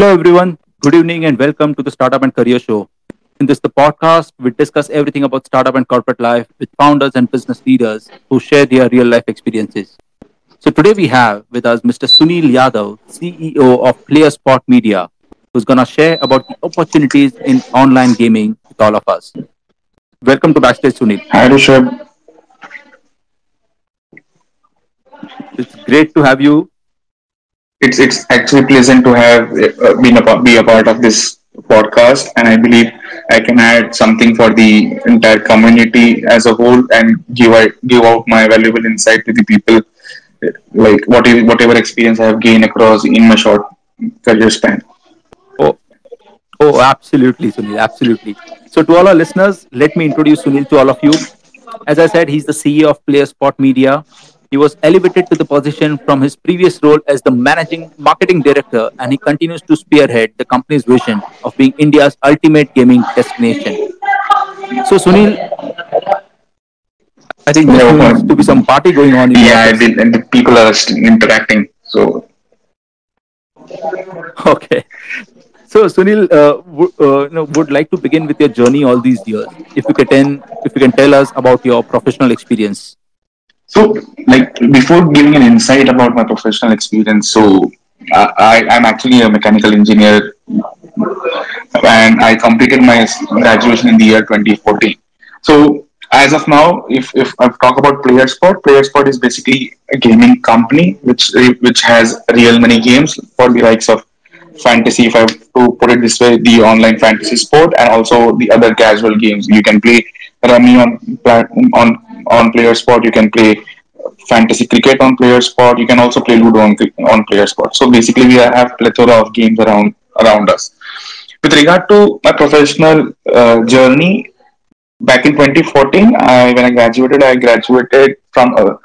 Hello, everyone. Good evening and welcome to the Startup and Career Show. In this the podcast, we discuss everything about startup and corporate life with founders and business leaders who share their real life experiences. So today we have with us Mr. Sunil Yadav, CEO of PlayerzPot Media, who's going to share about the opportunities in online gaming with all of us. Welcome to Backstage, Sunil. Hi, Rishabh. It's great to have you it's it's actually pleasant to have uh, been a, be a part of this podcast, and I believe I can add something for the entire community as a whole and give out, give out my valuable insight to the people, like whatever whatever experience I have gained across in my short career span. Oh, oh, absolutely, Sunil, absolutely. So, to all our listeners, let me introduce Sunil to all of you. As I said, he's the CEO of PlayerzPot Media, he was elevated to the position from his previous role as the managing marketing director, and he continues to spearhead the company's vision of being India's ultimate gaming destination. So, Sunil, I think there seems to be some party going on. In Yeah, and the people are interacting. So, okay. So, Sunil, uh, w- uh, you know, would like to begin with your journey all these years. If you can, if you can tell us about your professional experience. So, like before giving an insight about my professional experience, so I, I'm actually a mechanical engineer, and I completed my graduation in the year 2014. So, as of now, if, if I talk about PlayerzPot, PlayerzPot is basically a gaming company which which has real money games for the likes of fantasy, if I to put it this way, the online fantasy sport, and also the other casual games. You can play Rummy on on on PlayerzPot. You can play fantasy cricket on PlayerzPot. You can also play Ludo on, on PlayerzPot. So basically, we have plethora of games around around us. With regard to my professional uh, journey, back in 2014, I, when I graduated, I graduated from a,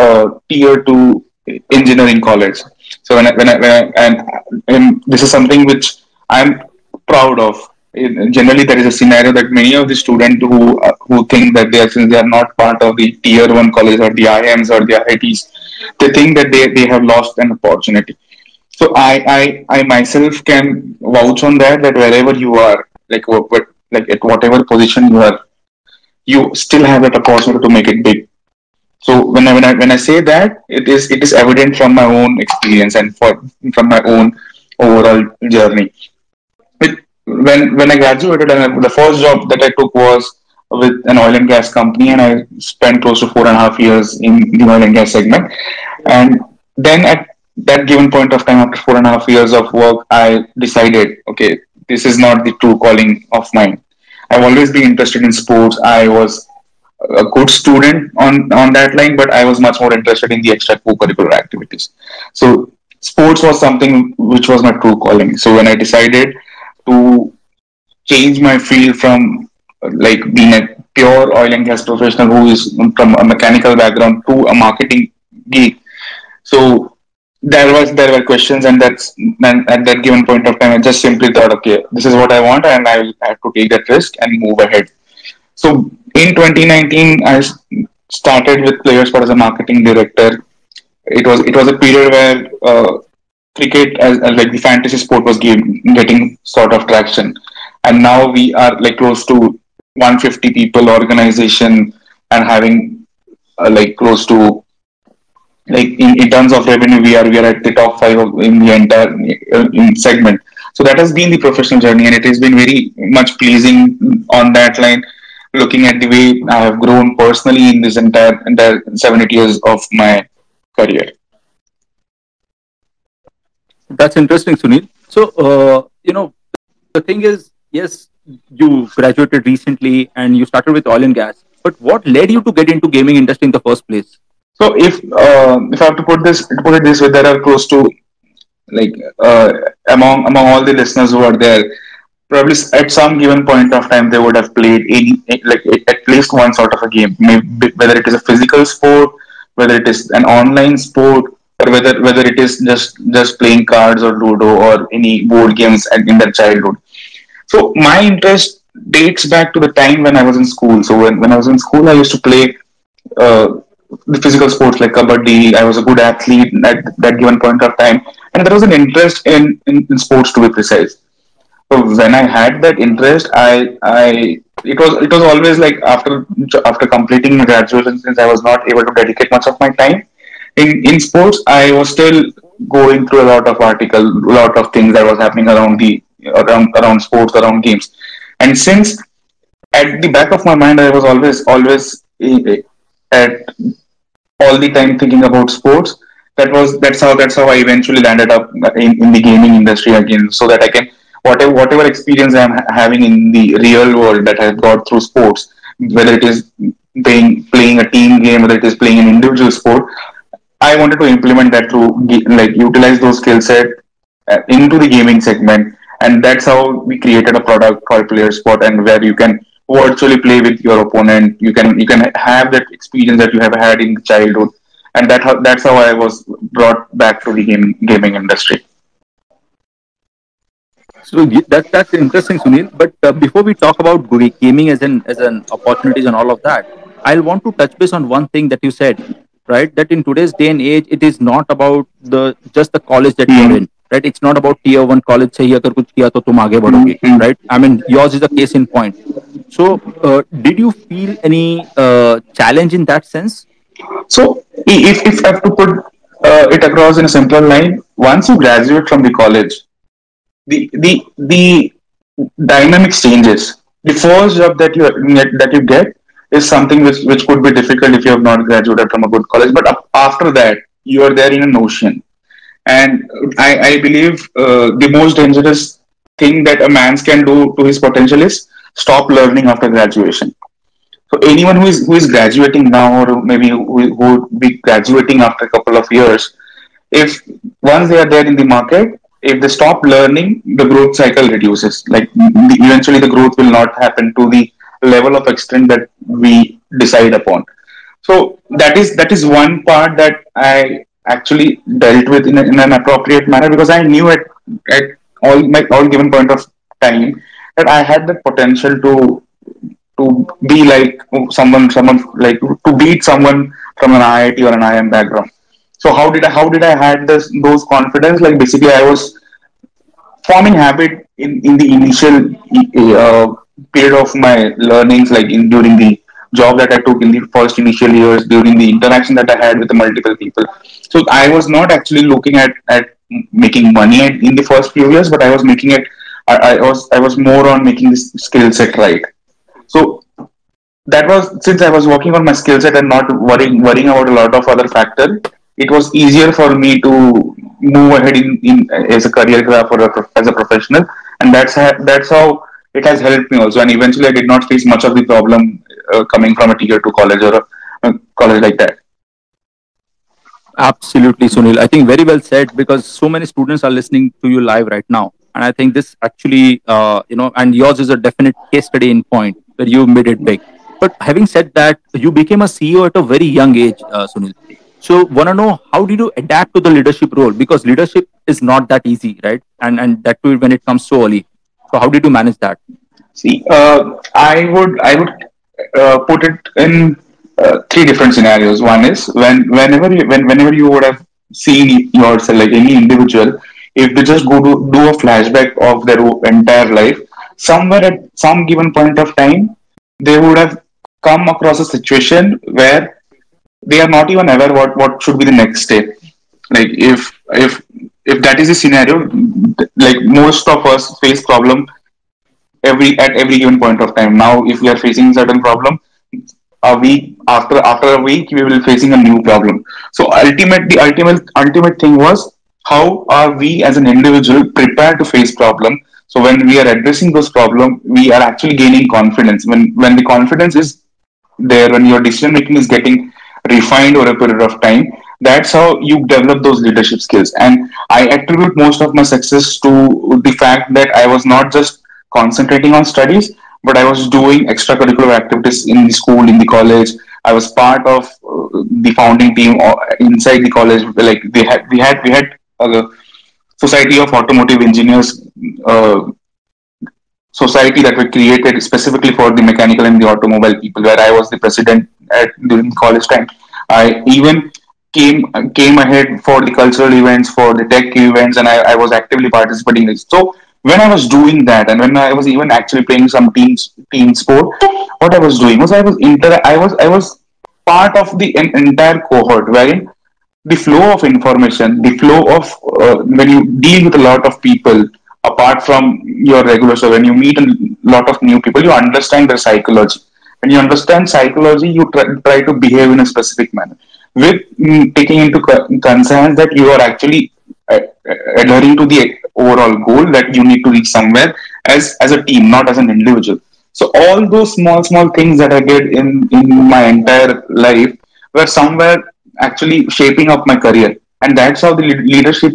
a tier two engineering college. So when I, when I, when I and, and this is something which I'm proud of generally there is a scenario that many of the students who uh, who think that they are since they are not part of the tier one college or the IIMs or the IITs, they think that they, they have lost an opportunity. So I, I I myself can vouch on that that wherever you are, like what, like at whatever position you are, you still have that opportunity to make it big. So when I, when I when I say that, it is it is evident from my own experience and for from my own overall journey when when I graduated, and the first job that I took was with an oil and gas company, and I spent close to four and a half years in the oil and gas segment. And then at that given point of time, after four and a half years of work, I decided, okay, this is not the true calling of mine. I've always been interested in sports. I was a good student on on that line, but I was much more interested in the extra co-curricular activities. So sports was something which was my true calling. So when I decided to change my field from like being a pure oil and gas professional who is from a mechanical background to a marketing geek. So there was there were questions, and that's and at that given point of time, I just simply thought, okay, this is what I want, and I have to take that risk and move ahead. So in 2019, I started with PlayerzPot as a marketing director. It was it was a period where uh, cricket as, like the fantasy sport was game, getting sort of traction. And now we are like close to 150 people organization and having uh, like close to like in, in terms of revenue we are we are at the top five in the entire uh, in segment. So that has been the professional journey and it has been very much pleasing on that line. Looking at the way i have grown personally in this entire entire seven eight years of my career that's interesting, Sunil. So, uh, you know, the thing is, yes, you graduated recently and you started with oil and gas. But what led you to get into gaming industry in the first place? So, if uh, if I have to put this to put it this way, there are close to like uh, among among all the listeners who are there, probably at some given point of time they would have played any like at least one sort of a game, maybe whether it is a physical sport, whether it is an online sport, or whether whether it is just just playing cards or ludo or any board games in their childhood so my interest dates back to the time when i was in school so when, when i was in school i used to play uh, the physical sports like kabaddi. I was a good athlete at that given point of time, and there was an interest in, in, in sports to be precise. So when I had that interest, I I it was it was always like after after completing my graduation, since I was not able to dedicate much of my time in in sports, I was still going through a lot of articles, a lot of things that was happening around the around around sports, around games, and since at the back of my mind, I was always always eh, at all the time thinking about sports. That was that's how that's how I eventually landed up in, in the gaming industry again, so that I can whatever whatever experience I'm having in the real world that I've got through sports, whether it is playing playing a team game, whether it is playing an individual sport, I wanted to implement that through like utilize those skill set uh, into the gaming segment, and that's how we created a product called PlayerzPot, and where you can virtually play with your opponent. You can you can have that experience that you have had in childhood, and that how, that's how I was brought back to the gaming gaming industry. So that that's interesting, Sunil. But uh, before we talk about gaming as an as an opportunities and all of that, I'll want to touch base on one thing that you said, right that in today's day and age it is not about the just the college that mm-hmm. you're hmm. in right? It's not about tier 1 college Say, hi agar kuch kiya to mm-hmm. right? I mean yours is a case in point. So uh, did you feel any uh, challenge in that sense? So if if i have to put uh, it across in a simpler line once you graduate from the college the the the dynamics changes. The first job that you that you get is something which which could be difficult if you have not graduated from a good college. But after that, you are there in an ocean, and I I believe uh, the most dangerous thing that a man can do to his potential is stop learning after graduation. So anyone who is who is graduating now, or maybe who, who would be graduating after a couple of years, if once they are there in the market, if they stop learning, the growth cycle reduces. Like eventually, the growth will not happen to the level of extent that we decide upon. So that is that is one part that I actually dealt with in, a, in an appropriate manner because I knew at at all my all given point of time that I had the potential to to be like someone someone like to beat someone from an IIT or an IIM background. So how did I how did I had this those confidence? Like basically I was forming habit in, in the initial uh, period of my learnings, like in during the job that I took in the first initial years, during the interaction that I had with the multiple people. So I was not actually looking at, at making money in the first few years, but I was making it. I, I was I was more on making this skill set right. So that was since I was working on my skill set and not worrying worrying about a lot of other factors. It was easier for me to move ahead in, in as a career graph or a, as a professional, and that's how, that's how it has helped me also. And eventually, I did not face much of the problem uh, coming from a tier two college or a, a college like that. Absolutely, Sunil. I think very well said because so many students are listening to you live right now. And I think this actually, uh, you know, and yours is a definite case study in point where you made it big. But having said that, you became a CEO at a very young age, uh, Sunil. So, want to know how did you adapt to the leadership role? Because leadership is not that easy, right? And and that too when it comes so early. So, how did you manage that? See, uh, I would I would uh, put it in uh, three different scenarios. One is when whenever you, when whenever you would have seen yourself like any individual, if they just go to do a flashback of their entire life, somewhere at some given point of time, they would have come across a situation where they are not even aware what what should be the next step. Like if if if that is a scenario, like most of us face problem every at every given point of time. Now, if we are facing certain problem, a week after after a week we will facing a new problem. So ultimate the ultimate ultimate thing was how are we as an individual prepared to face problem. So when we are addressing those problem, we are actually gaining confidence. When when the confidence is there, when your decision making is getting refined over a period of time, that's how you develop those leadership skills. And I attribute most of my success to the fact that I was not just concentrating on studies, but I was doing extracurricular activities in the school, in the college. I was part of uh, the founding team uh, inside the college. Like they had, we had, we had a society of automotive engineers uh, society that were created specifically for the mechanical and the automobile people, where I was the president at during college time. I even came came ahead for the cultural events, for the tech events, and I, I was actively participating in this. So when I was doing that, and when I was even actually playing some team team sport, what I was doing was I was inter I was I was part of the en- entire cohort wherein the flow of information, the flow of uh, when you deal with a lot of people apart from your regular, so when you meet a lot of new people, you understand their psychology. When you understand psychology, you try, try to behave in a specific manner with mm, taking into co- concern that you are actually uh, uh, adhering to the overall goal that you need to reach somewhere as as a team, not as an individual. So all those small small things that I did in in my entire life were somewhere actually shaping up my career, and that's how the lead- leadership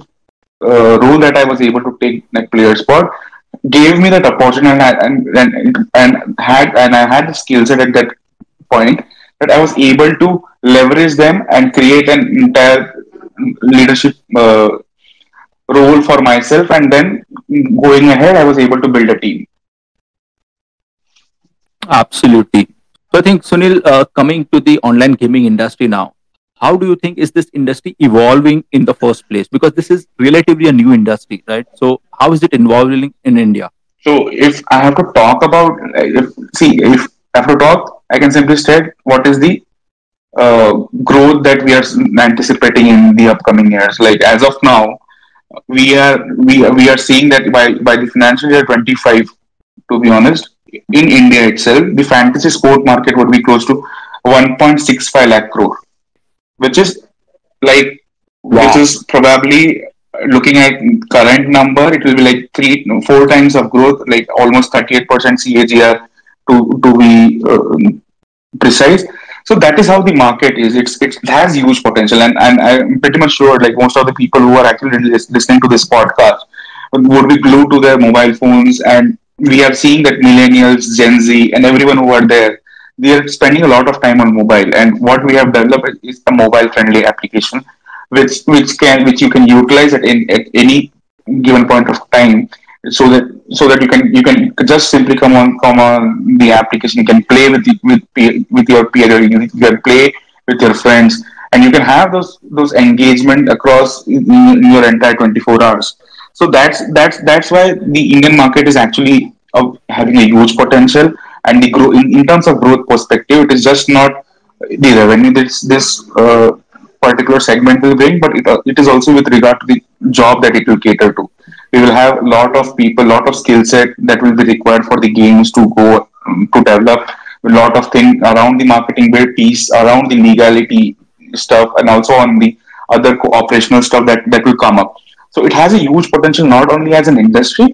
uh, role that I was able to take like PlayerzPot gave me that opportunity and and, and and had and I had the skill set at that point that I was able to leverage them and create an entire leadership uh, role for myself and then going ahead I was able to build a team. Absolutely. So I think Sunil, uh, coming to the online gaming industry now, how do you think is this industry evolving in the first place? Because this is relatively a new industry, right? So how is it evolving in India? So if I have to talk about if see if To talk I can simply state what is the uh, growth that we are anticipating in the upcoming years. Like as of now, we are we are, we are seeing that by by the financial year 25 to be honest in india itself the fantasy sport market would be close to 1.65 lakh crore which is like which is probably looking at current number it will be like three four times of growth like almost 38% cagr to to be uh, precise. So that is how the market is. It's, it has huge potential, and, and I'm pretty much sure like most of the people who are actually listening to this podcast would be glued to their mobile phones, and we are seeing that millennials, Gen Z, and everyone who are there, they are spending a lot of time on mobile. And what we have developed is a mobile-friendly application, which which can which you can utilize at, in, at any given point of time so that so that you can you can just simply come on come on the application. You can play with the, with with your peer you, can play with your friends and you can have those those engagement across your entire 24 hours. So that's that's that's why the indian market is actually uh, having a huge potential and the grow in, in terms of growth perspective it is just not the revenue that this uh, particular segment will bring but it, it is also with regard to the job that it will cater to we will have a lot of people, lot of skill set that will be required for the games to go um, to develop. A lot of things around the marketing bit piece, around the legality stuff, and also on the other operational stuff that that will come up. So it has a huge potential not only as an industry,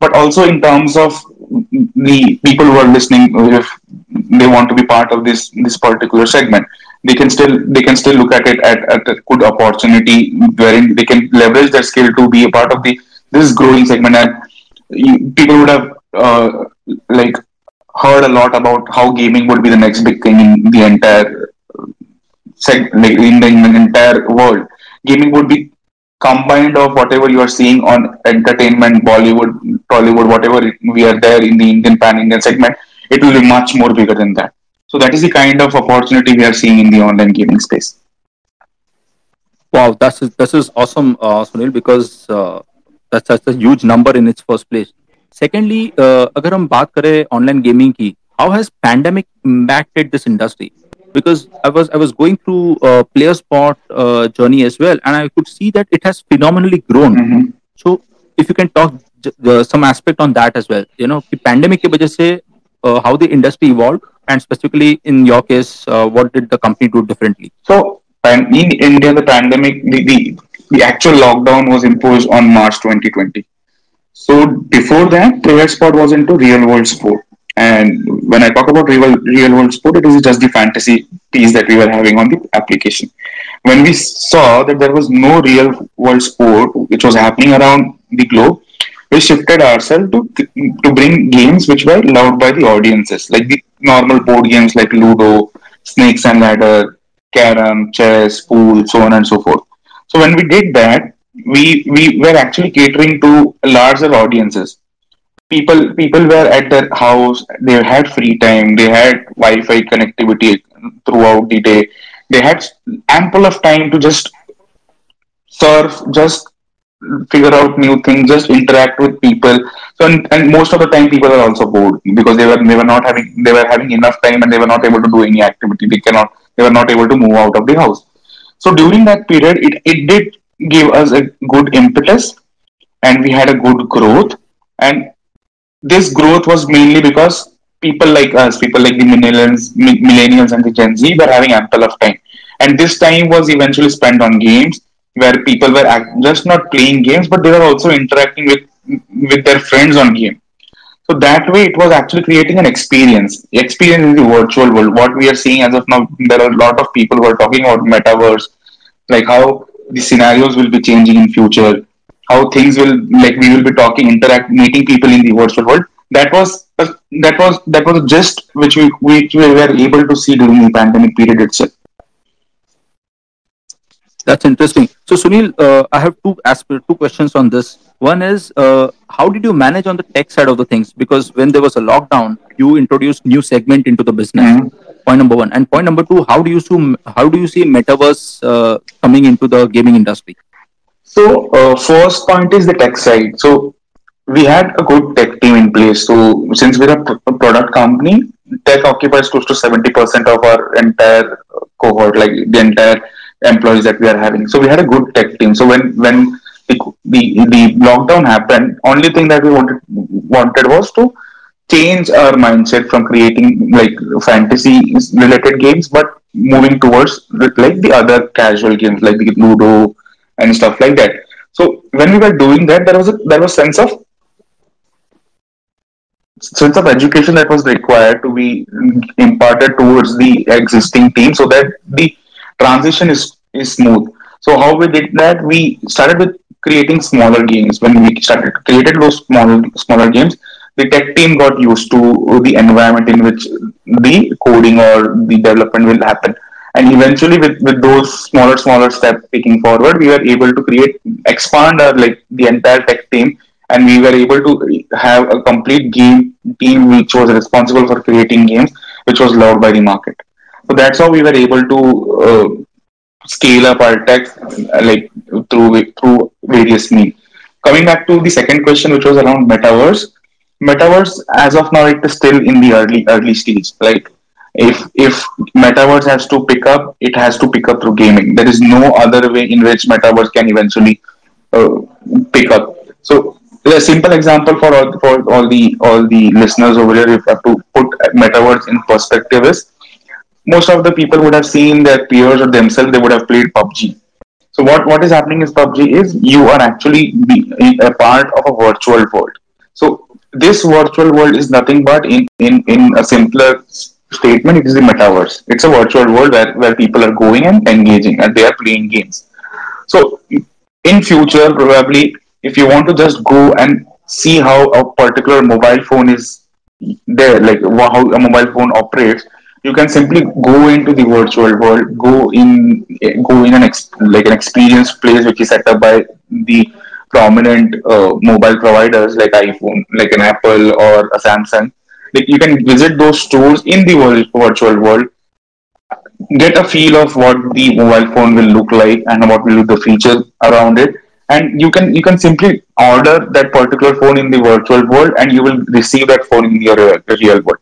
but also in terms of the people who are listening. If they want to be part of this this particular segment, they can still they can still look at it at, at a good opportunity wherein they can leverage their skill to be a part of the this growing segment and you, people would have uh, like heard a lot about how gaming would be the next big thing in the entire seg- like in the, in the entire world. Gaming would be combined of whatever you are seeing on entertainment bollywood tollywood whatever we are there in the indian pan indian segment it will be much more bigger than that. So that is the kind of opportunity we are seeing in the online gaming space. Wow, that's this is awesome, uh, Sunil, because uh, such a huge number in its first place secondly uh, अगर हम बात करें online gaming की how has pandemic impacted because I was going through uh, PlayerzPot uh, journey as well, and I could see that it has phenomenally grown. Mm-hmm. So if you can talk some aspect on that as well, you know, the pandemic की वजह से uh, how the industry evolved, and specifically in your case, uh, what did the company do differently? So in India, the pandemic, the actual lockdown was imposed on March 2020. So, before that, PlayerzPot was into real world sport. And when I talk about real, real world sport, it is just the fantasy piece that we were having on the application. When we saw that there was no real world sport which was happening around the globe, we shifted ourselves to to bring games which were loved by the audiences, like the normal board games like Ludo, Snakes and Ladder, Carom, chess, pool, so on and so forth. So when we did that, we we were actually catering to larger audiences. People people were at their house, they had free time, they had Wi-Fi connectivity throughout the day. they had ample of time to just surf, just figure out new things, just interact with people. So and, and most of the time people are also bored because they were they were not having they were having enough time and they were not able to do any activity. They cannot they were not able to move out of the house. So during that period it, it did give us a good impetus and we had a good growth and this growth was mainly because people like us, people like the millennials, millennials and the Gen Z were having ample of time. And this time was eventually spent on games where people were just not playing games, but they were also interacting with with their friends on game. So that way, it was actually creating an experience, experience in the virtual world. What we are seeing as of now, there are a lot of people who are talking about metaverse, like how the scenarios will be changing in future, how things will like we will be talking, interact, meeting people in the virtual world. That was that was that was just which we which we were able to see during the pandemic period itself. That's interesting. So, Sunil, uh, I have two two questions on this. One is, uh, how did you manage on the tech side of the things? Because when there was a lockdown, you introduced new segment into the business. Mhm. Point number one, and point number two, how do you see how do you see metaverse uh, coming into the gaming industry? So uh, first point is the tech side. So we had a good tech team in place. So since we're a product company, tech occupies close to seventy percent of our entire cohort, like the entire employees that we are having. So we had a good tech team. So when when the the, the lockdown happened, only thing that we wanted wanted was to change our mindset from creating like fantasy related games, but moving towards like the other casual games like the Ludo and stuff like that. So when we were doing that, there was a there was sense of sense of education that was required to be imparted towards the existing team so that the transition is, is smooth. So how we did that, we started with creating smaller games. When we started created those small smaller games, the tech team got used to the environment in which the coding or the development will happen. And eventually, with, with those smaller, smaller steps taking forward, we were able to create, expand our like the entire tech team and we were able to have a complete game team which was responsible for creating games which was loved by the market so that's how we were able to uh, scale up our tech like through through various means. Coming back to the second question which was around metaverse. Metaverse as of now it is still in the early early stage. Like if if metaverse has to pick up it has to pick up through gaming. There is no other way in which metaverse can eventually uh, pick up. So a simple example for all, for all the all the listeners over here, if I have to put metaverse in perspective, is most of the people would have seen their peers or themselves. They would have played PUBG. So what what is happening is PUBG is you are actually a part of a virtual world. So this virtual world is nothing but in in in a simpler statement, it is the metaverse. It's a virtual world where, where people are going and engaging and they are playing games. So in future, probably if you want to just go and see how a particular mobile phone is there, like how a mobile phone operates, you can simply go into the virtual world, go in, go in an ex- like an experience place which is set up by the prominent uh, mobile providers like iPhone, like an Apple or a Samsung. Like you can visit those stores in the world, virtual world get a feel of what the mobile phone will look like and what will be the features around it and you can you can simply order that particular phone in the virtual world and you will receive that phone in your real, real world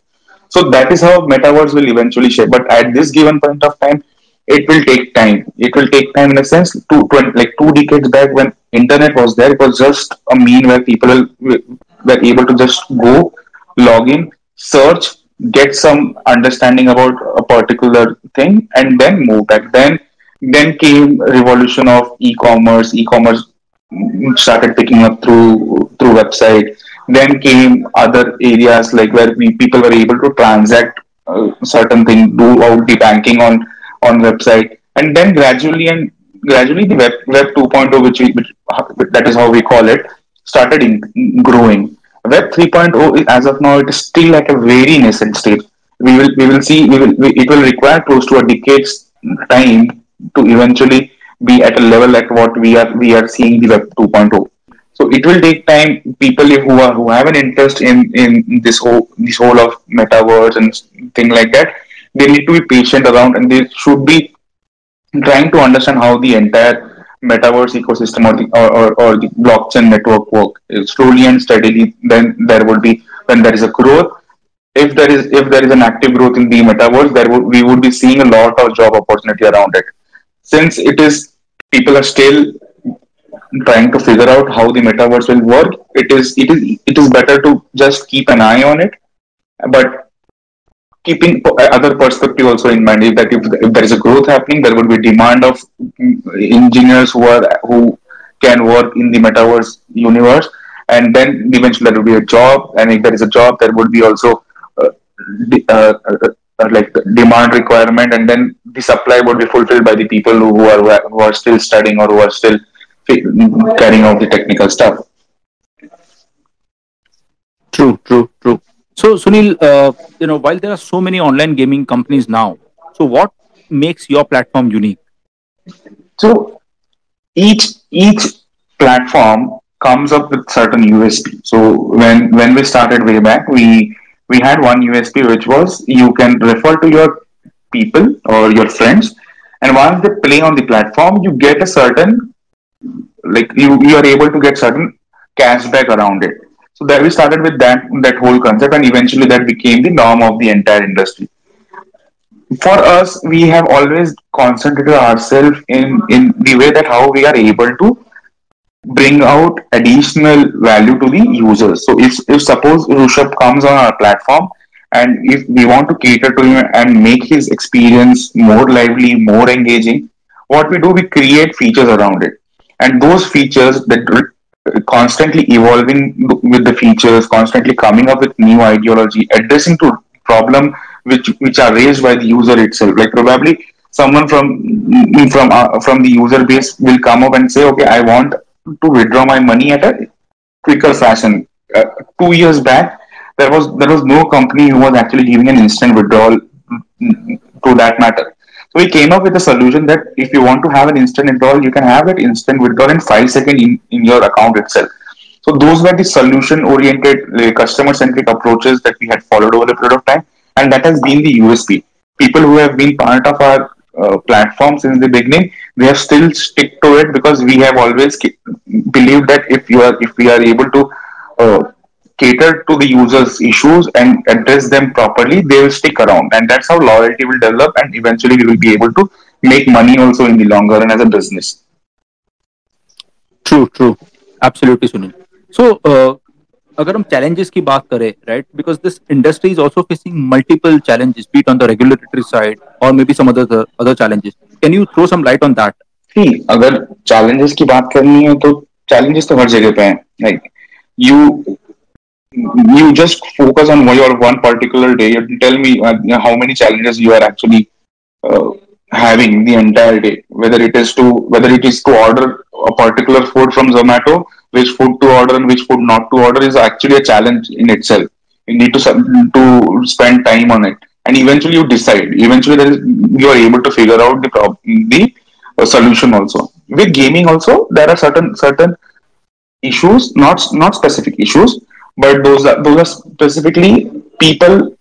so that is how metaverse will eventually shape. But at this given point of time it will take time. It will take time in a sense two, 20, like two decades back when internet was there it was just a mean where people will, were able to just go log in search get some understanding about a particular thing and then move back. Then then came revolution of e-commerce. E-commerce started picking up through through website then came other areas like where we, people were able to transact uh, certain thing do out the banking on on website. And then gradually and gradually the web web 2.0 which, we, which that is how we call it started in, growing. Web 3.0 is- as of now it is still at a very nascent stage. We will we will see we will we, it will require close to a decade's time to eventually be at a level at what we are we are seeing the web 2.0 so it will take time people who are who have an interest in in this whole this whole of metaverse and thing like that they need to be patient around and they should be trying to understand how the entire metaverse ecosystem or the or, or, or the blockchain network work slowly and steadily then there would be when there is a growth if there is if there is an active growth in the metaverse there would we would be seeing a lot of job opportunity around it. Since it is people are still trying to figure out how the metaverse will work. It is it is it is better to just keep an eye on it. But keeping other perspective also in mind that if, if there is a growth happening there would be demand of engineers who are who can work in the metaverse universe. And then eventually there will be a job. And if there is a job there would be also uh, uh, uh, uh, like demand requirement. And then the supply would be fulfilled by the people who are who are still studying or who are still carrying out the technical stuff. True true true. So sunil uh, you know while there are so many online gaming companies now so what makes your platform unique? So each each platform comes up with certain usp so when when we started way back we we had one usp which was you can refer to your people or your friends and once they play on the platform you get a certain like you you are able to get certain cashback around it. So there we started with that that whole concept and eventually that became the norm of the entire industry. For us we have always concentrated ourselves in in the way that how we are able to bring out additional value to the users. So if if suppose Rushabh comes on our platform and if we want to cater to him and make his experience more lively more engaging what we do we create features around it and those features that constantly evolving with the features constantly coming up with new ideology addressing to problem which which are raised by the user itself. Like probably someone from from uh, from the user base will come up and say okay i want to withdraw my money at a quicker fashion. Uh, 2 years back there was there was no company who was actually giving an instant withdrawal to that matter we came up with a solution that if you want to have an instant withdrawal, you can have that instant withdrawal in five seconds in, in your account itself. So those were the solution-oriented, customer-centric approaches that we had followed over the period of time, and that has been the USP. People who have been part of our uh, platform since the beginning, they have still stick to it because we have always believed that if you are if we are able to uh, cater to the users' issues and address them properly, they will stick around. And that's how loyalty will develop, and eventually we will be able to make money also in the longer run as a business. True, true. Absolutely, Sunil. So, uh, अगर हम challenges की बात करें right because this industry is also facing multiple challenges be it on the regulatory side or maybe some other other challenges can you throw some light on that see अगर challenges की बात करनी है तो challenges तो हर जगह पे हैं like you you just focus on your one particular day. You tell me uh, how many challenges you are actually uh, having the entire day. Whether it is to whether it is to order a particular food from Zomato, which food to order and which food not to order is actually a challenge in itself. You need to to spend time on it, and eventually you decide. Eventually, you are able to figure out the problem, the uh, solution also. With gaming, also there are certain certain issues, not not specific issues, but those are those are specifically people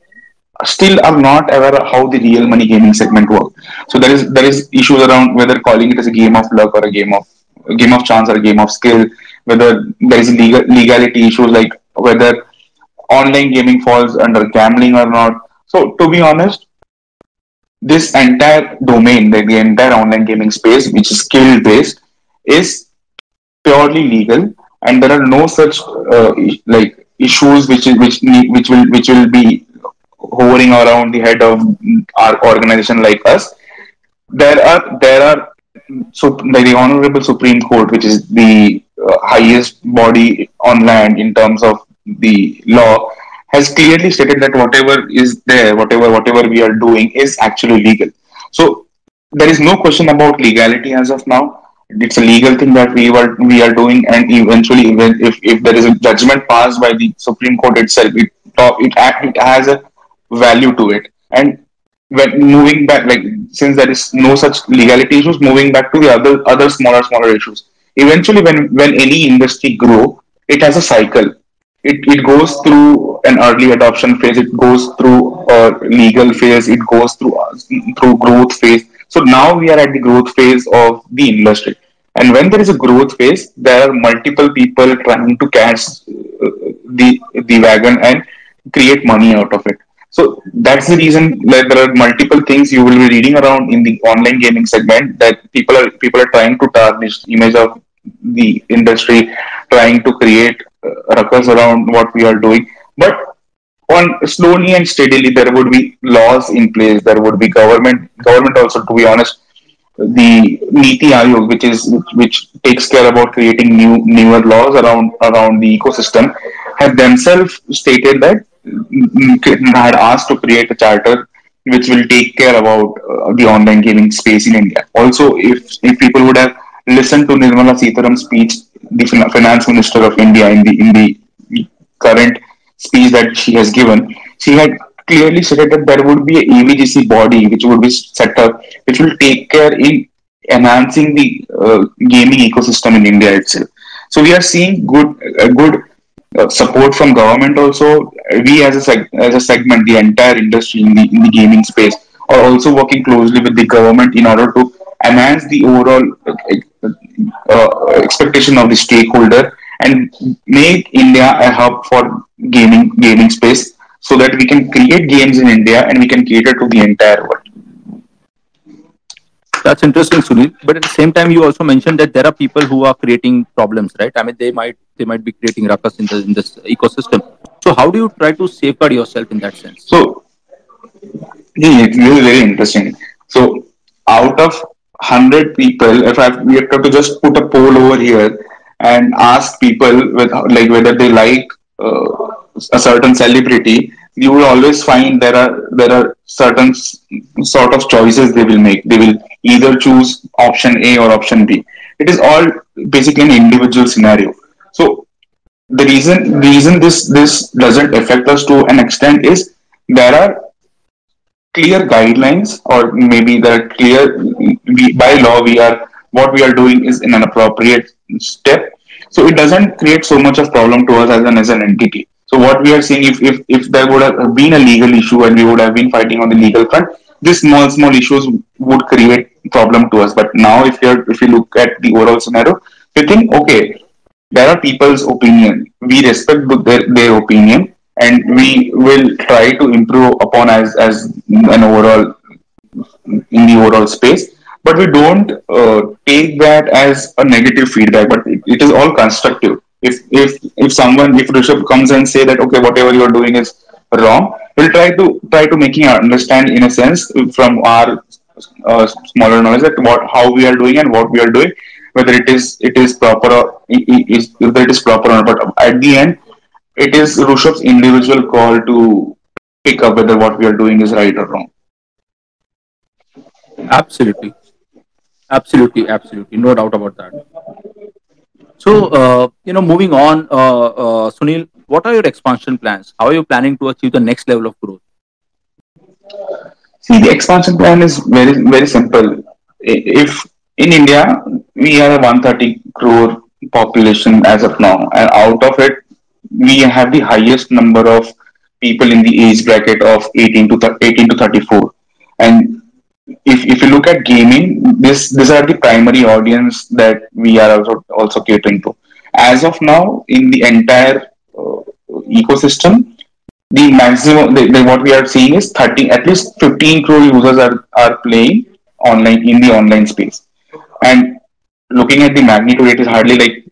still are not aware how the real money gaming segment works. So there is there is issues around whether calling it as a game of luck or a game of a game of chance or a game of skill, whether there is legal, legality issues like whether online gaming falls under gambling or not. So to be honest, this entire domain, the, the entire online gaming space, which is skill based, is purely legal, and there are no such uh, like issues which which which will which will be hovering around the head of our organization like us. There are there are so the honorable Supreme Court, which is the uh, highest body on land in terms of the law, has clearly stated that whatever is there, whatever whatever we are doing, is actually legal. So there is no question about legality as of now it's a legal thing that we were we are doing and eventually even if, if there is a judgment passed by the supreme court itself it it, it has a value to it. And when moving back like since there is no such legality issues moving back to the other other smaller smaller issues eventually when when any industry grow it has a cycle. It, it goes through an early adoption phase it goes through a legal phase it goes through through growth phase So now we are at the growth phase of the industry. And when there is a growth phase, there are multiple people trying to catch uh, the the wagon and create money out of it. So that's the reason that there are multiple things you will be reading around in the online gaming segment that people are people are trying to tarnish the image of the industry, trying to create uh, ruckus around what we are doing. But on slowly and steadily, there would be laws in place. There would be government government also. To be honest, the Niti Aayog, which is which takes care about creating new newer laws around around the ecosystem, have themselves stated that mm, had asked to create a charter which will take care about uh, the online gaming space in India. Also, if if people would have listened to Nirmala Sitharaman's speech, the finance minister of India in the in the current speech that she has given, she had clearly stated that there would be a AVGC body which would be set up, which will take care in enhancing the uh, gaming ecosystem in India itself. So we are seeing good, uh, good uh, support from government. Also, we as a seg- as a segment, the entire industry in the in the gaming space, are also working closely with the government in order to enhance the overall uh, uh, expectation of the stakeholder and make India a hub for gaming gaming space so that we can create games in India and we can cater to the entire world. That's interesting, Sunil. But at the same time, you also mentioned that there are people who are creating problems, right? I mean, they might they might be creating ruckus in the in this ecosystem. So, how do you try to safeguard yourself in that sense? So, yeah, it's really very interesting. So, out of hundred people, if I we have to just put a poll over here and ask people with like whether they like uh, a certain celebrity, you will always find there are there are certain sort of choices they will make. They will either choose option A or option B. It is all basically an individual scenario. So the reason reason this this doesn't affect us to an extent is there are clear guidelines or maybe there are clear we, by law we are what we are doing is in an appropriate step so it doesn't create so much of problem to us as an as an entity so what we are seeing, if, if, if there would have been a legal issue and we would have been fighting on the legal front, these small small issues would create problem to us. But now, if you if you look at the overall scenario, you think okay, there are people's opinion. We respect their, their opinion, and we will try to improve upon as as an overall in the overall space. But we don't uh, take that as a negative feedback, but it, is all constructive if if if someone if Rishabh comes and say that okay whatever you are doing is wrong, we'll try to try to making understand in a sense from our uh, smaller knowledge that what how we are doing and what we are doing, whether it is it is proper or is whether it is proper or not. But at the end, it is Rishabh's individual call to pick up whether what we are doing is right or wrong. Absolutely, absolutely, absolutely, no doubt about that. So, uh, you know, moving on, uh, uh, Sunil, what are your expansion plans? How are you planning to achieve the next level of growth? See, the expansion plan is very, very simple. If in India, we are a 130 crore population as of now, and out of it, we have the highest number of people in the age bracket of 18 to 18 to 34. And if, if you look at gaming, this these are the primary audience that we are also also catering to. As of now, in the entire uh, ecosystem, the maximum the, the, what we are seeing is 30 at least 15 crore users are, are playing online in the online space. And looking at the magnitude, it is hardly like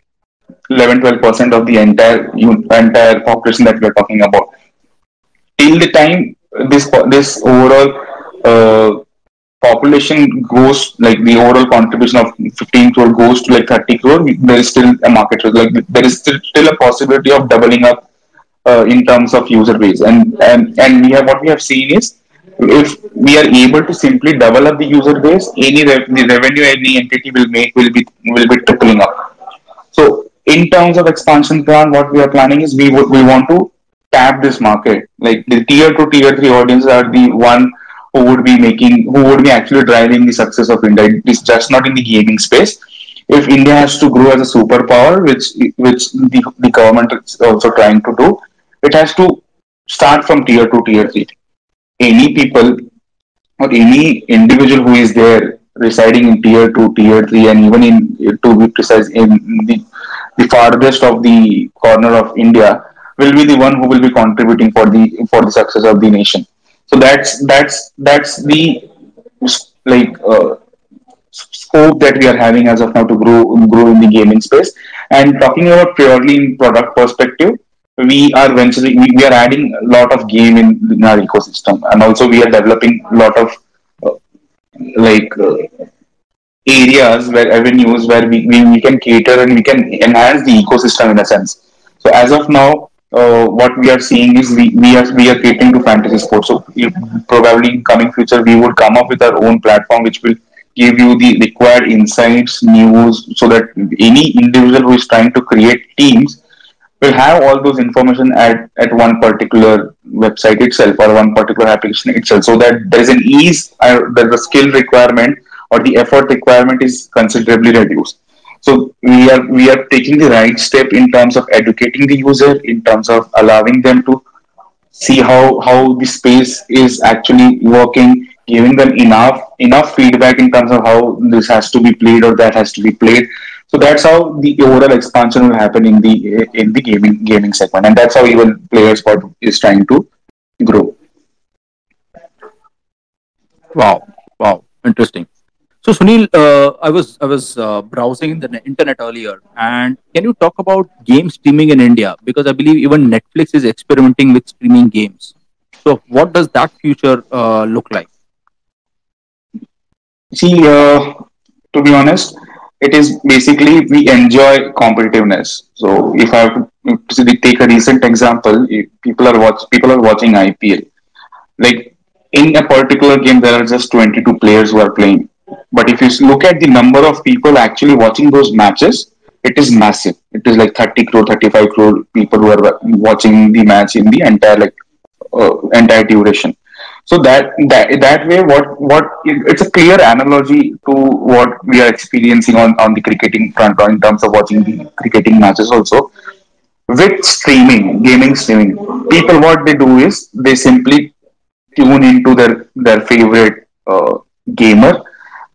11 12 percent of the entire entire population that we are talking about. Till the time this this overall uh, population goes like the overall contribution of 15 crore goes to like 30 crore, there is still a market. Like there is still, still a possibility of doubling up uh, in terms of user base. And, and and we have what we have seen is if we are able to simply double up the user base, any re- the revenue any entity will make will be will be tripling up. So in terms of expansion plan, what we are planning is we w- we want to tap this market. Like the tier two, tier three audiences are the one who would be making, who would be actually driving the success of India. It's just not in the gaming space. If India has to grow as a superpower, which which the, the government is also trying to do, it has to start from tier two, tier three. Any people or any individual who is there residing in tier 2 tier 3 and even in to be precise in the, the farthest of the corner of india will be the one who will be contributing for the for the success of the nation so that's that's that's the like uh, scope that we are having as of now to grow grow in the gaming space. And talking about purely in product perspective, we are venturing, we, are adding a lot of game in, in our ecosystem, and also we are developing a lot of uh, like uh, areas where avenues where we, we, we can cater and we can enhance the ecosystem in a sense. So as of now, uh, what we are seeing is we, we are we are catering to fantasy sports. So probably in coming future we would come up with our own platform which will give you the required insights, news, so that any individual who is trying to create teams will have all those information at, at one particular website itself or one particular application itself so that there is an ease uh, that the skill requirement or the effort requirement is considerably reduced so we are we are taking the right step in terms of educating the user in terms of allowing them to see how how the space is actually working giving them enough enough feedback in terms of how this has to be played or that has to be played. So that's how the overall expansion will happen in the in the gaming gaming segment. And that's how even PlayerzPot is trying to grow. Wow, wow, interesting. So Sunil, uh, I was I was uh, browsing the internet earlier, and can you talk about game streaming in India? Because I believe even Netflix is experimenting with streaming games. So what does that future uh, look like? see uh, to be honest it is basically we enjoy competitiveness so if i to take a recent example people are watch people are watching ipl like in a particular game there are just 22 players who are playing but if you look at the number of people actually watching those matches it is massive. It is like 30 crore 35 crore people who are watching the match in the entire like uh, entire duration. So that that that way what what it's a clear analogy to what we are experiencing on on the cricketing front in terms of watching the cricketing matches also. With streaming gaming streaming people what they do is they simply tune into their their favorite uh, gamer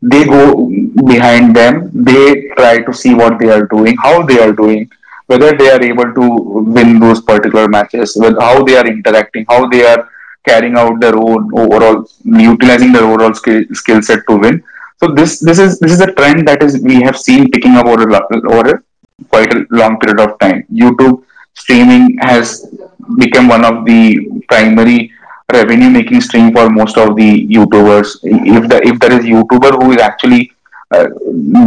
they go behind them. They try to see what they are doing how they are doing whether they are able to win those particular matches with how they are interacting how they are carrying out their own overall utilizing their overall skill, skill set to win. So this this is this is a trend that is we have seen picking up over over quite a long period of time. Youtube streaming has become one of the primary revenue making stream for most of the youtubers. If the if there is youtuber who is actually uh,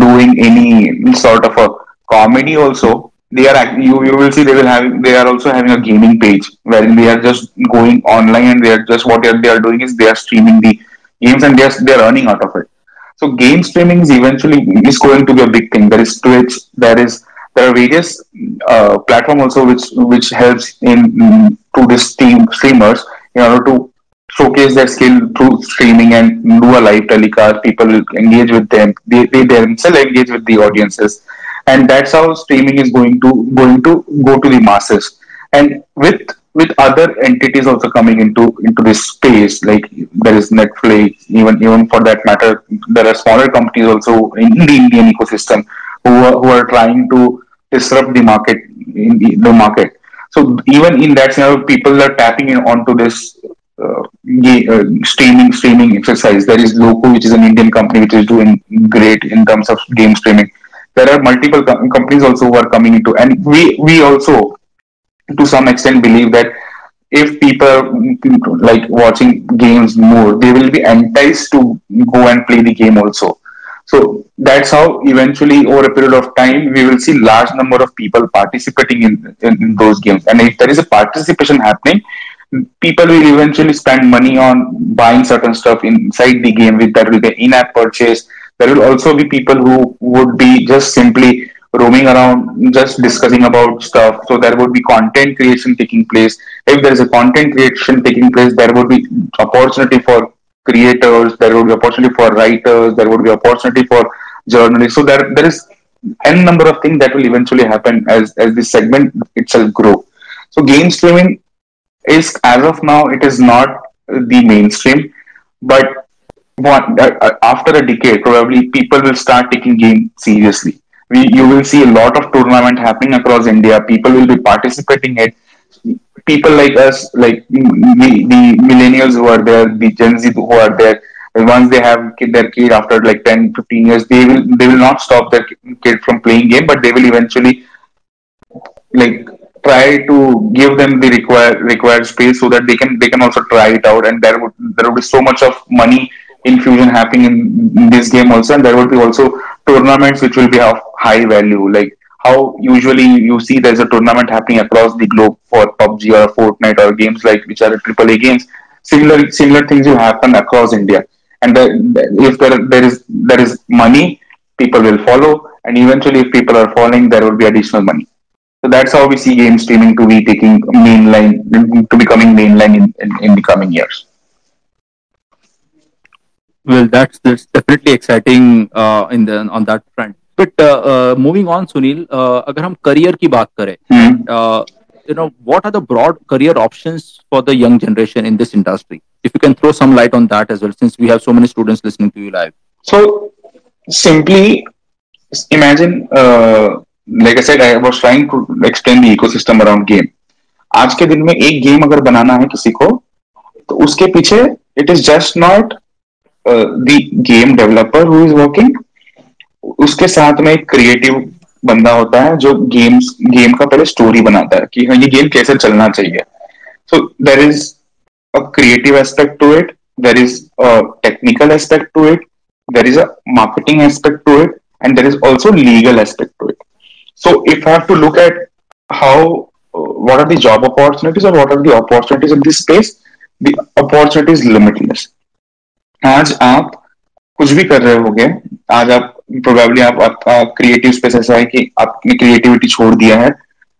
doing any sort of a comedy also they are you, you will see they will have they are also having a gaming page wherein they are just going online and they are just what they are, they are doing is they are streaming the games and they are they are earning out of it. So game streaming is eventually is going to be a big thing. There is twitch there is there are various uh, platform also which which helps in mm, to this team streamers in order to showcase their skill through streaming and do a live telecast. People engage with them. They, they themselves engage with the audiences, and that's how streaming is going to going to go to the masses. And with with other entities also coming into into this space, like there is Netflix, even even for that matter, there are smaller companies also in the Indian ecosystem who are, who are trying to disrupt the market in the, the market. So even in that scenario, people are tapping in onto this uh, uh, streaming streaming exercise. There is Loco, which is an Indian company which is doing great in terms of game streaming. There are multiple com- companies also who are coming into, and we we also to some extent believe that if people like watching games more, they will be enticed to go and play the game also. So that's how eventually over a period of time we will see large number of people participating in, in, in those games. And if there is a participation happening, people will eventually spend money on buying certain stuff inside the game with that will be in-app purchase. There will also be people who would be just simply roaming around just discussing about stuff. So there would be content creation taking place. If there is a content creation taking place there would be opportunity for creators there would be opportunity for writers there would be opportunity for journalists so there there is n number of things that will eventually happen as as this segment itself grow so game streaming is as of now it is not the mainstream but one uh, uh, after a decade, probably people will start taking game seriously. We, you will see a lot of tournament happening across India. People will be participating in it. People like us, like the, the millennials who are there, the Gen Z who are there, once they have kid, their kid after like 10, 15 years, they will they will not stop their kid from playing game, but they will eventually like try to give them the required required space so that they can they can also try it out and there would there would be so much of money infusion happening in, in this game also and there would be also tournaments which will be of high value like how usually you see there's a tournament happening across the globe for PUBG or Fortnite or games like which are AAA games similar similar things will happen across India and the, if there there is there is money people will follow and eventually if people are following there will be additional money so that's how we see game streaming to be taking mainline to becoming mainline in, in, in the coming years. Well, that's that's definitely exciting uh, in the on that front. But moving on Sunil अगर हम career की बात करें you know what are the broad career options for the young generation in this industry if you can throw some light on that as well since we have so many students listening to you live so simply imagine like I said I was trying to extend the ecosystem around game आज के दिन में एक game अगर बनाना है किसी को तो उसके पीछे it is just not the game developer who is working उसके साथ में एक क्रिएटिव बंदा होता है जो गेम्स गेम का पहले स्टोरी बनाता है कि हाँ ये गेम कैसे चलना चाहिए। So there is a creative aspect to it there is a technical aspect to it there is a marketing aspect to it and there is also legal aspect to it so if I have to look at how what are the job opportunities और what are the opportunities in this space the opportunities limitless आज आप कुछ भी कर रहे हो आज आप प्रोबेबली आप आपका क्रिएटिव स्पेस ऐसा है कि आपने क्रिएटिविटी छोड़ दिया है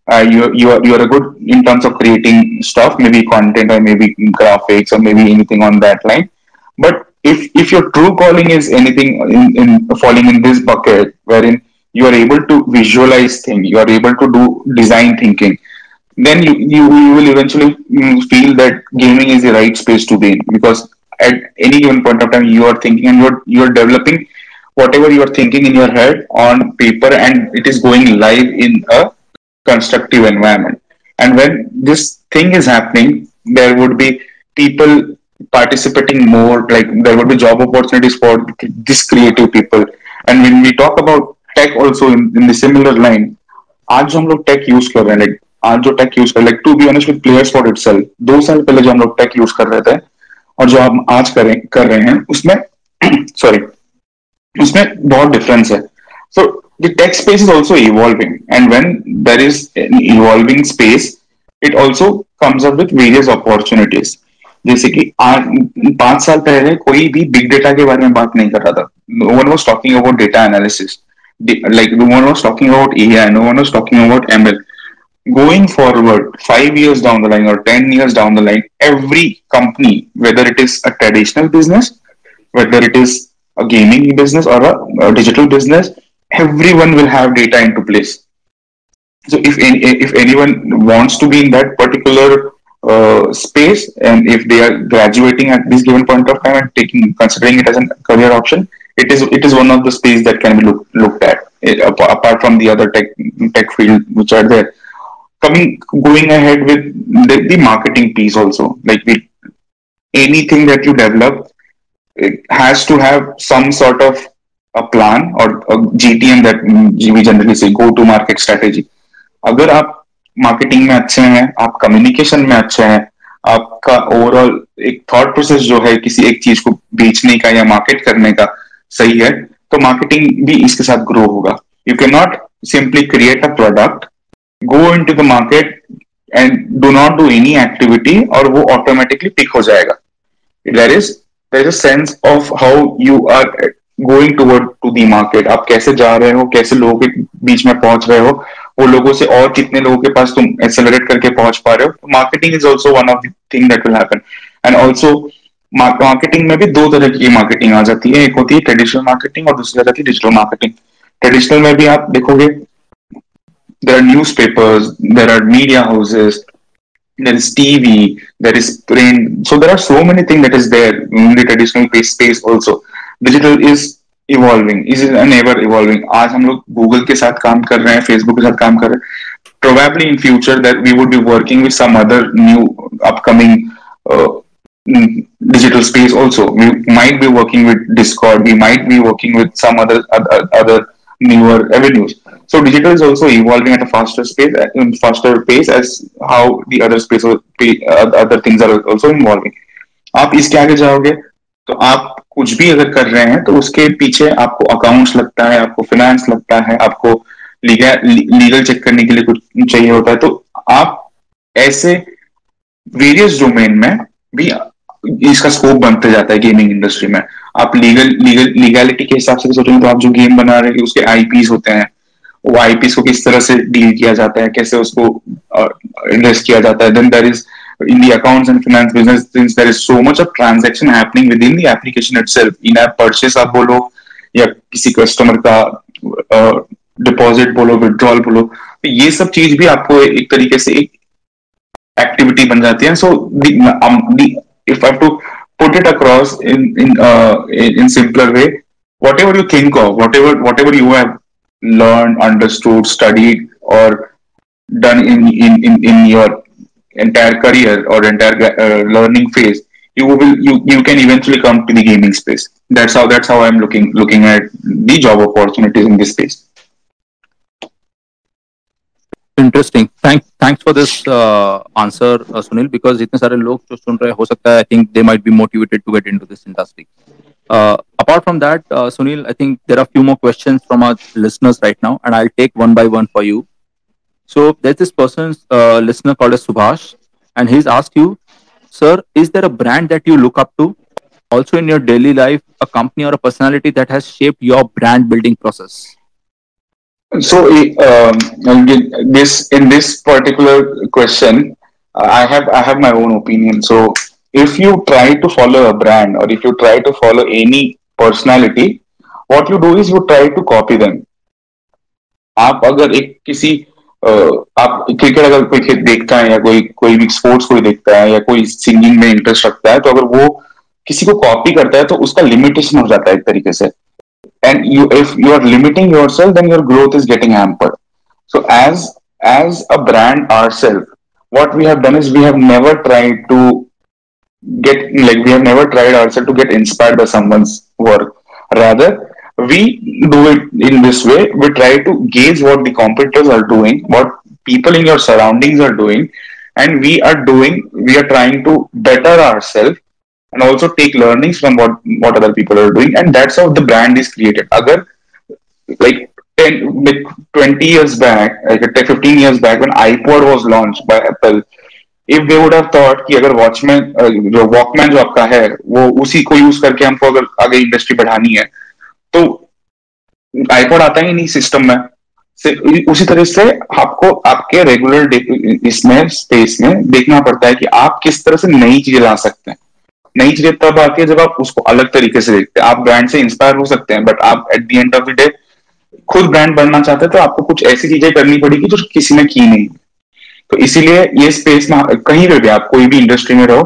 you you are you are a good in terms of creating stuff maybe content or maybe graphics or maybe anything on that line but if if your true calling is anything in, in falling in this bucket wherein you are able to visualize things you are able to do design thinking then you, you, you will eventually mm, feel that gaming is the right space to be in because at any given point of time you are thinking and you're you're developing whatever you are thinking in your head on paper and it is going live in a constructive environment and when this thing is happening there would be people participating more like there would be job opportunities for this creative people and when we talk about tech also in, in the similar line आज जो हम लोग take use कर रहे हैं like आज जो tech use कर like to be honest with players for itself दो साल पहले जो हम लोग टेक यूज कर रहे थे और जो हम आज करें कर रहे हैं उसमें सॉरी उसमें बहुत डिफरेंस है so the tech space is also evolving and when there is evolving space it also comes up with various opportunities जैसे कि पाँच साल पहले कोई भी बिग डेटा के बारे में बात नहीं कर रहा था। One was talking about data analysis like one was talking about A I no one was talking about M L going forward five years down the line और ten years down the line every company whether it is a traditional business whether it is a gaming business or a, a digital business, everyone will have data into place. So if any, if anyone wants to be in that particular uh, space and if they are graduating at this given point of time and taking considering it as a career option, it is it is one of the space that can be look, looked at eh, apart from the other tech tech field which are there coming going ahead with the, the marketing piece also like we, anything that you develop it has to have some sort of a plan or a gtm that we generally say go to market strategy. अगर आप marketing में अच्छे हैं, आप communication में अच्छे हैं, आपका ओवरऑल एक थॉट प्रोसेस जो है किसी एक चीज़ को बेचने का या मार्केट करने का सही है तो मार्केटिंग भी इसके साथ ग्रो होगा। You can not simply create a product go in to the market and do not do any activity और वो ऑटोमेटिकली पिक हो जाएगा। There is there a sense of how you are going toward to the market आप कैसे जा रहे हो? कैसे लोगों के बीच में पहुँच रहे हो? वो लोगों से और कितने लोगों के पास तुम एक्सेलरेट करके पहुँच पा रहे हो? Marketing is also one of thing that will happen and also marketing में भी दो तरह की मार्केटिंग आ जाती है। एक होती है ट्रेडिशनल मार्केटिंग और दूसरी आ जाती है डिजिटल मार्केटिंग ट्रेडिशनल में भी आप देखोगे there are newspapers there are media houses there is TV, there is print. So there are so many things that is there in the traditional space space also. Digital is evolving, is an ever evolving. आज हम लोग Google के साथ काम कर रहे हैं, Facebook के साथ काम कर रहे हैं. Probably in future that we would be working with some other new upcoming uh, mm, digital space also. We might be working with Discord. We might be working with some other other, other newer avenues. So digital is also evolving at a faster pace, in faster pace as how the other space pa- uh, other things are also evolving. आप इसके आगे जाओगे तो आप कुछ भी अगर कर रहे हैं तो उसके पीछे आपको अकाउंट्स लगता है आपको फाइनेंस लगता है आपको लीगल चेक करने के लिए कुछ चाहिए होता है तो आप ऐसे वेरियस डोमेन में भी इसका स्कोप बनते जाता है गेमिंग इंडस्ट्री में आप लीगल लीगल लीगैलिटी के हिसाब से सोचेंगे तो आप जो गेम बना रहे हैं उसके आईपीस होते हैं वाईपीस को किस तरह से डील किया जाता है कैसे उसको uh, एड्रेस किया जाता है then there is in the accounts and finance business is so much of transaction happening application itself in app purchase आप बोलो या किसी कस्टमर का डिपॉजिट uh, बोलो विदड्रॉल बोलो तो ये सब चीज़ भी आपको एक तरीके से एक एक्टिविटी बन जाती है। So if I to put it across in in simpler way whatever you think of whatever whatever you have learned understood studied or done in in in, in your entire career or entire uh, learning phase you will you you can eventually come to the gaming space that's how that's how i'm looking looking at the job opportunities in this space interesting thank thanks for this answer Sunil because इतने सारे लोग जो सुन रहे हो सकता है I think they might be motivated to get into this industry apart from that uh, sunil i think there are a few more questions from our listeners right now and i'll take one by one for you. So there's this person's uh, listener called as subhash and he's asked you sir is there a brand that you look up to? Also in your daily life a company or a personality that has shaped your brand building process? So um, this in this particular question, I have I have my own opinion. So if you try to follow a brand or if you try to follow any personality, what you do is you try to copy them. आप अगर एक किसी आप cricket अगर कोई देखता है या कोई कोई भी स्पोर्ट्स कोई देखता है या कोई सिंगिंग में इंटरेस्ट रखता है तो अगर वो किसी को कॉपी करता है तो उसका लिमिटेशन हो जाता है एक तरीके से and you if you are limiting yourself then your growth is getting hampered so as as a brand ourselves what we have done is we have never tried to get like we have never tried ourselves to get inspired by someone's work. Rather we do it in this way. We try to gauge what the competitors are doing what people in your surroundings are doing and we are doing we are trying to better ourselves and also take learnings from what what other people are doing. And that's how the brand is created. Other like 10 like 20 years back like 15 years back when ipod was launched by apple if they would have thought कि अगर watchman जो Walkman जो आपका है, वो उसी को use करके हमको अगर आगे इंडस्ट्री बढ़ानी है तो आईपॉड आता ही नहीं सिस्टम में। उसी तरह से आपको, आपके रेगुलर इसमें स्पेस में देखना पड़ता है कि आप किस तरह से नई चीज़ें ला सकते हैं। नई चीज़ें तब आती है जब आप उसको अलग तरीके से देखते हैं। आप ब्रांड से इंस्पायर हो सकते हैं बट आप at the end of the day खुद ब्रांड बनना चाहते हैं तो आपको कुछ ऐसी चीज़ें करनी पड़ेगी जो किसी ने की नहीं। तो इसीलिए ये स्पेस में कहीं पे भी आप कोई भी इंडस्ट्री में रहो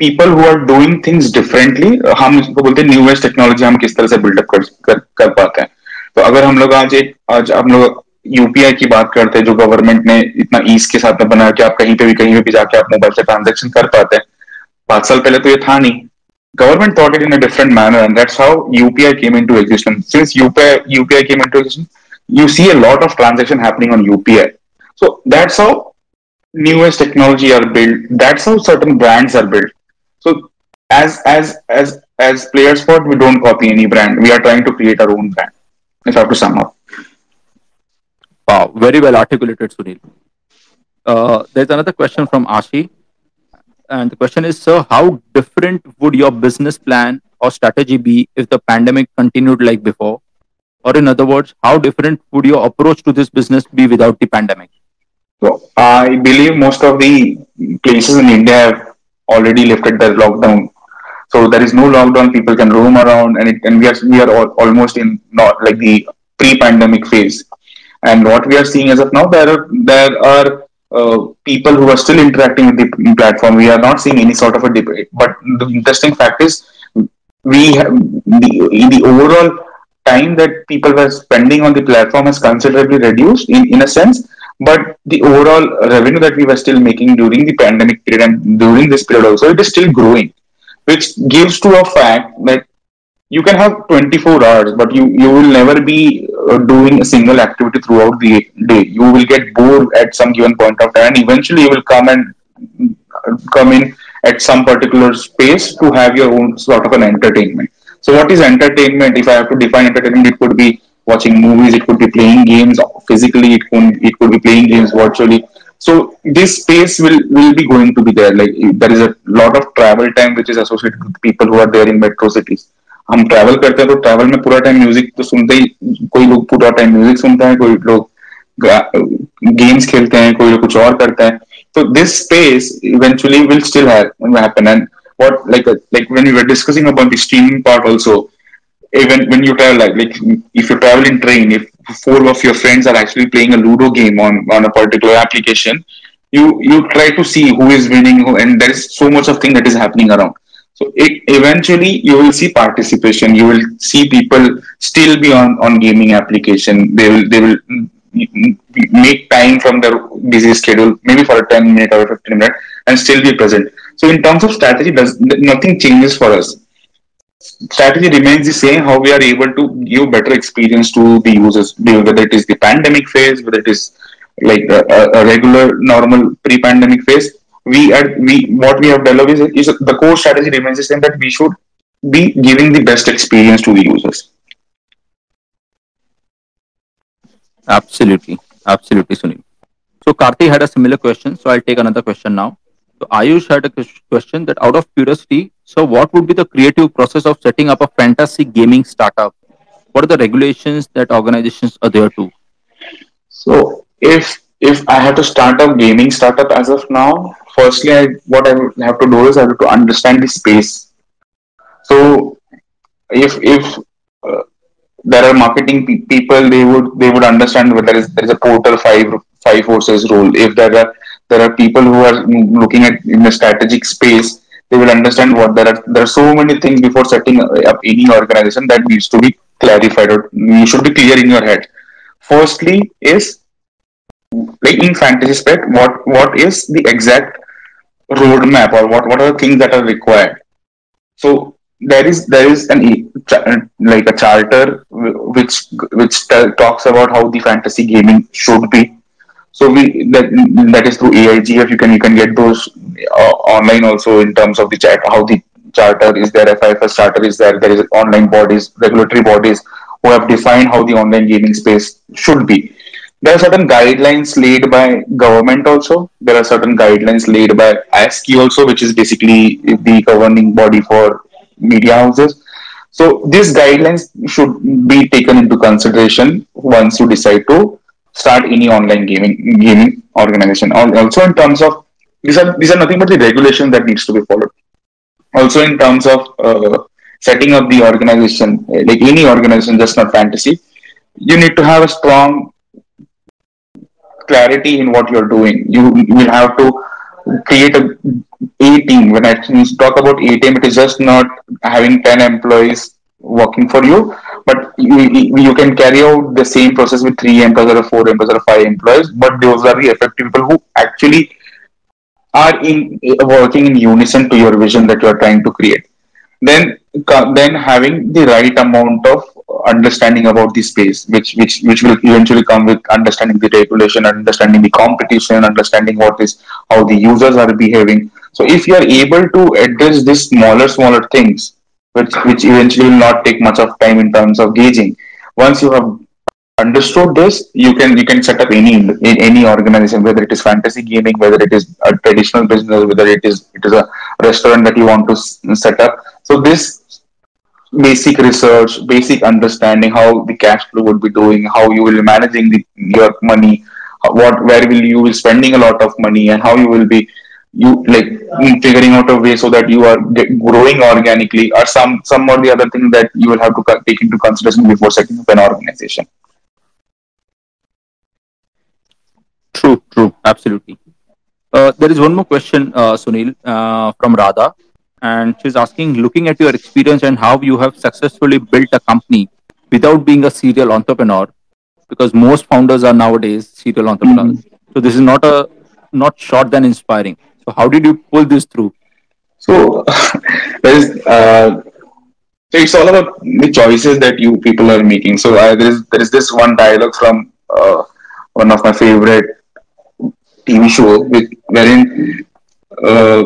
people who are doing things differently हम इसको बोलते हैं न्यूएस्ट टेक्नोलॉजी हम किस तरह से बिल्डअप कर, कर, कर पाते हैं तो अगर हम लोग आज एक आज हम लोग यूपीआई की बात करते हैं जो गवर्नमेंट ने इतना ईज के साथ में बनाया कि आप कहीं पे भी कहीं पे भी जाके आप मोबाइल से ट्रांजेक्शन कर पाते हैं पाँच साल पहले तो ये था नहीं government thought it in a different manner and that's how UPI came into existence. Since UPI, UPI came into existence, you see a lot of transaction happening on UPI. So that's how newest technology are built. That's how certain brands are built. So as as as as PlayerzPot, we don't copy any brand. We are trying to create our own brand. If I have to sum up. Wow, very well articulated, Sunil. Uh, there's another question from Ashi. And the question is, sir, how different would your business plan or strategy be if the pandemic continued like before? Or in other words, how different would your approach to this business be without the pandemic? So I believe most of the places in India have already lifted their lockdown. So there is no lockdown. People can roam around, and it, and we are we are all, almost in not like the pre-pandemic phase. And what we are seeing as of now, there are there are uh, people who are still interacting with the platform. We are not seeing any sort of a debate. But the interesting fact is, we have the, the overall time that people were spending on the platform has considerably reduced in, in a sense but the overall revenue that we were still making during the pandemic period and during this period also it is still growing which gives to a fact that you can have 24 hours but you you will never be uh, doing a single activity throughout the day. You will get bored at some given point of time and eventually you will come and uh, come in at some particular space to have your own sort of an entertainment. So what is entertainment? If i have to define entertainment it could be watching movies it could be playing games physically it could it could be playing games virtually so this space will will be going to be there like there is a lot of travel time which is associated with people who are there in metro cities हम travel करते हैं तो travel में पूरा time music तो सुनते ही कोई लोग पूरा टाइम म्यूजिक सुनता है कोई लोग गेम्स खेलते हैं कोई लोग कुछ और करता है तो this space eventually will still happen and what like like when we were discussing about the streaming part also even when you travel like, like if you travel in train if four of your friends are actually playing a ludo game on on a particular application you you try to see who is winning who, and there is so much of thing that is happening around. So it, eventually you will see participation. You will see people still be on on gaming application. They will they will make time from their busy schedule maybe for a 10 minute or a 15 minute and still be present. So in terms of strategy does nothing changes for us strategy remains the same how we are able to give better experience to the users whether it is the pandemic phase whether it is like a, a regular normal pre-pandemic phase. We are we what we have developed is, is the core strategy remains the same that we should be giving the best experience to the users. Absolutely. Absolutely sunil. So karti had a similar question so i'll take another question now so ayush had a question that out of curiosity so, what would be the creative process of setting up a fantasy gaming startup? What are the regulations that organizations adhere to? So, if if I have to start a gaming startup as of now, firstly, I, what I have to do is I have to understand the space. So, if if uh, there are marketing pe- people, they would they would understand whether there is there is a Porter five five forces rule. If there are there are people who are looking at in the strategic space, they will understand what there are there are so many things before setting up any organization that needs to be clarified or you should be clear in your head. Firstly is like in fantasy spec what what is the exact roadmap or what what are the things that are required? So there is there is an like a charter which which talks about how the fantasy gaming should be so we that that is through AIGF. You can you can get those uh, online also in terms of the chat how the charter is there, FIFS charter is there. There is online bodies, regulatory bodies who have defined how the online gaming space should be. There are certain guidelines laid by government also. There are certain guidelines laid by ASCI also, which is basically the governing body for media houses. So these guidelines should be taken into consideration once you decide to start any online gaming gaming organization. Also, in terms of these are these are nothing but the regulation that needs to be followed. Also, in terms of uh, setting up the organization, like any organization, just not fantasy, you need to have a strong clarity in what you're doing. You, will have to create a A team. When I talk about A team, it is just not having 10 employees working for you, but you, you can carry out the same process with three employees or four employees or five employees, but those are the effective people who actually are in uh, working in unison to your vision that you are trying to create. Then, then having the right amount of understanding about the space, which which which will eventually come with understanding the regulation, understanding the competition, understanding what is how the users are behaving. So, if you are able to address these smaller smaller things, which which eventually will not take much of time in terms of gauging. Once you have understood this, you can you can set up any in any organization, whether it is fantasy gaming, whether it is a traditional business, whether it is it is a restaurant that you want to set up. So this basic research, basic understanding how the cash flow would be doing, how you will be managing the, your money, what where will you be spending a lot of money, and how you will be you like figuring out a way so that you are growing organically or some some or the other thing that you will have to take into consideration before setting up an organization True, true, absolutely. Uh, there is one more question, uh, Sunil, uh, from Radha, and she's asking, looking at your experience and how you have successfully built a company without being a serial entrepreneur, because most founders are nowadays serial entrepreneurs. Mhm. So this is not a not short than inspiring. How did you pull this through? So there's uh, so it's all about the choices that you people are making. So uh, there is there is this one dialogue from uh, one of my favorite TV show, with, wherein uh,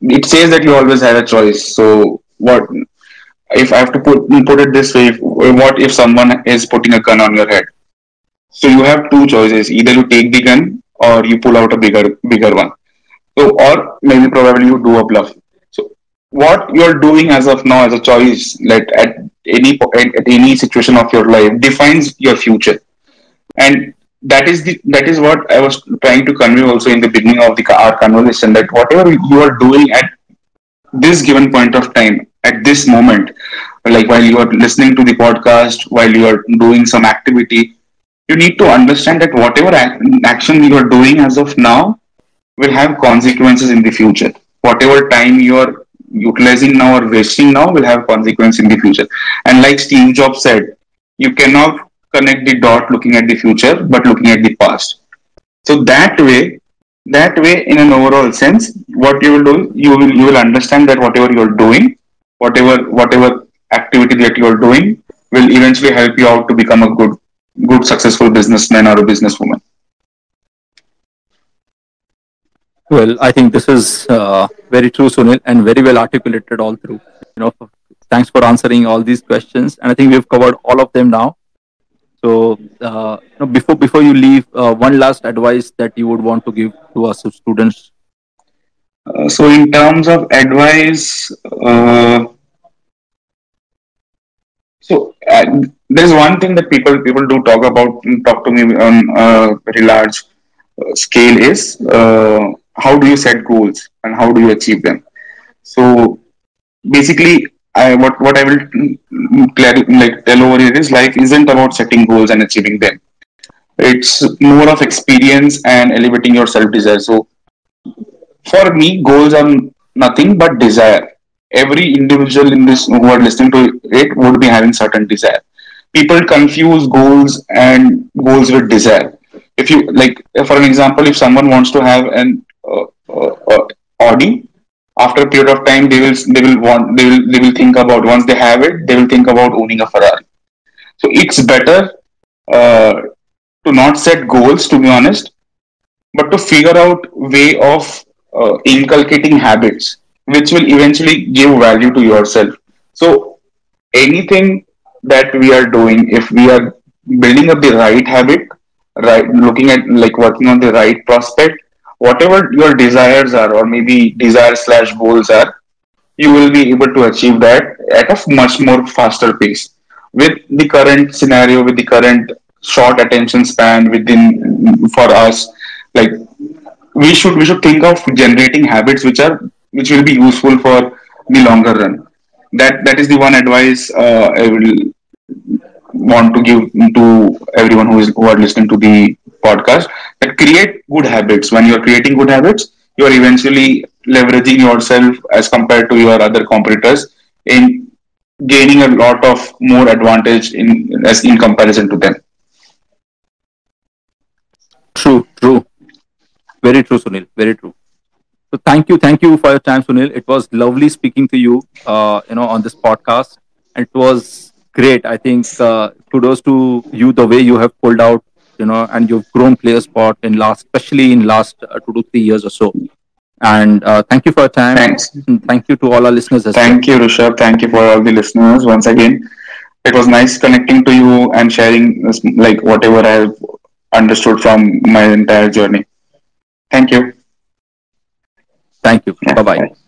it says that you always have a choice. So what if I have to put put it this way? What if someone is putting a gun on your head? So you have two choices: either you take the gun or you pull out a bigger bigger one. So or maybe probably you do a bluff. So what you're doing as of now as a choice, like at any at, at any situation of your life, defines your future and that is the that is what I was trying to convey also in the beginning of the our conversation that whatever you are doing at this given point of time at this moment like while you are listening to the podcast while you are doing some activity you need to understand that whatever action you are doing as of now will have consequences in the future. Whatever time you are utilizing now or wasting now will have consequence in the future. And like steve jobs said you cannot connect the dot looking at the future but looking at the past. So that way that way in an overall sense what you will do you will you will understand that whatever you're doing whatever whatever activity that you're doing will eventually help you out to become a good good successful businessman or a businesswoman Well, I think this is uh, very true, Sunil, and very well articulated all through. You know, thanks for answering all these questions, and I think we've covered all of them now. So, uh, you know, before before you leave, uh, one last advice that you would want to give to us students. uh, so in terms of advice uh, so uh, there's one thing that people people do talk about talk to me on a very large scale is how do you set goals and how do you achieve them so basically I, what what I will like tell over here is life isn't about setting goals and achieving them. It's more of experience and elevating your self desire. So for me, goals are nothing but desire. Every individual in this who are listening to it would be having certain desire. People confuse goals and goals with desire. If you like, for an example, if someone wants to have an Audi, after a period of time, they will they will want they will they will think about once they have it, they will think about owning a Ferrari. So it's better uh, to not set goals, to be honest, but to figure out way of uh, inculcating habits which will eventually give value to yourself so anything that we are doing if we are building up the right habit right looking at like working on the right prospect whatever your desires are or maybe desire slash goals are you will be able to achieve that at a much more faster pace. With the current scenario with the current short attention span within for us like we should we should think of generating habits which are which will be useful for the longer run. That that is the one advice uh, i will want to give to everyone who is who are listening to the podcast that create good habits when you are creating good habits you are eventually leveraging yourself as compared to your other competitors in gaining a lot of more advantage in as in comparison to them True, true, very true, Sunil, very true. So thank you, thank you for your time, Sunil. It was lovely speaking to you, uh, you know, on this podcast. And it was great. I think uh, kudos to you the way you have pulled out, you know, and you've grown PlayerzPot in last, especially in last uh, two to three years or so. And uh, thank you for your time. thanks And thank you to all our listeners as well. Thank you, Rishabh. Thank you for all the listeners once again. It was nice connecting to you and sharing this, like whatever I have understood from my entire journey. Thank you. Thank you. Yeah, Bye bye. bye.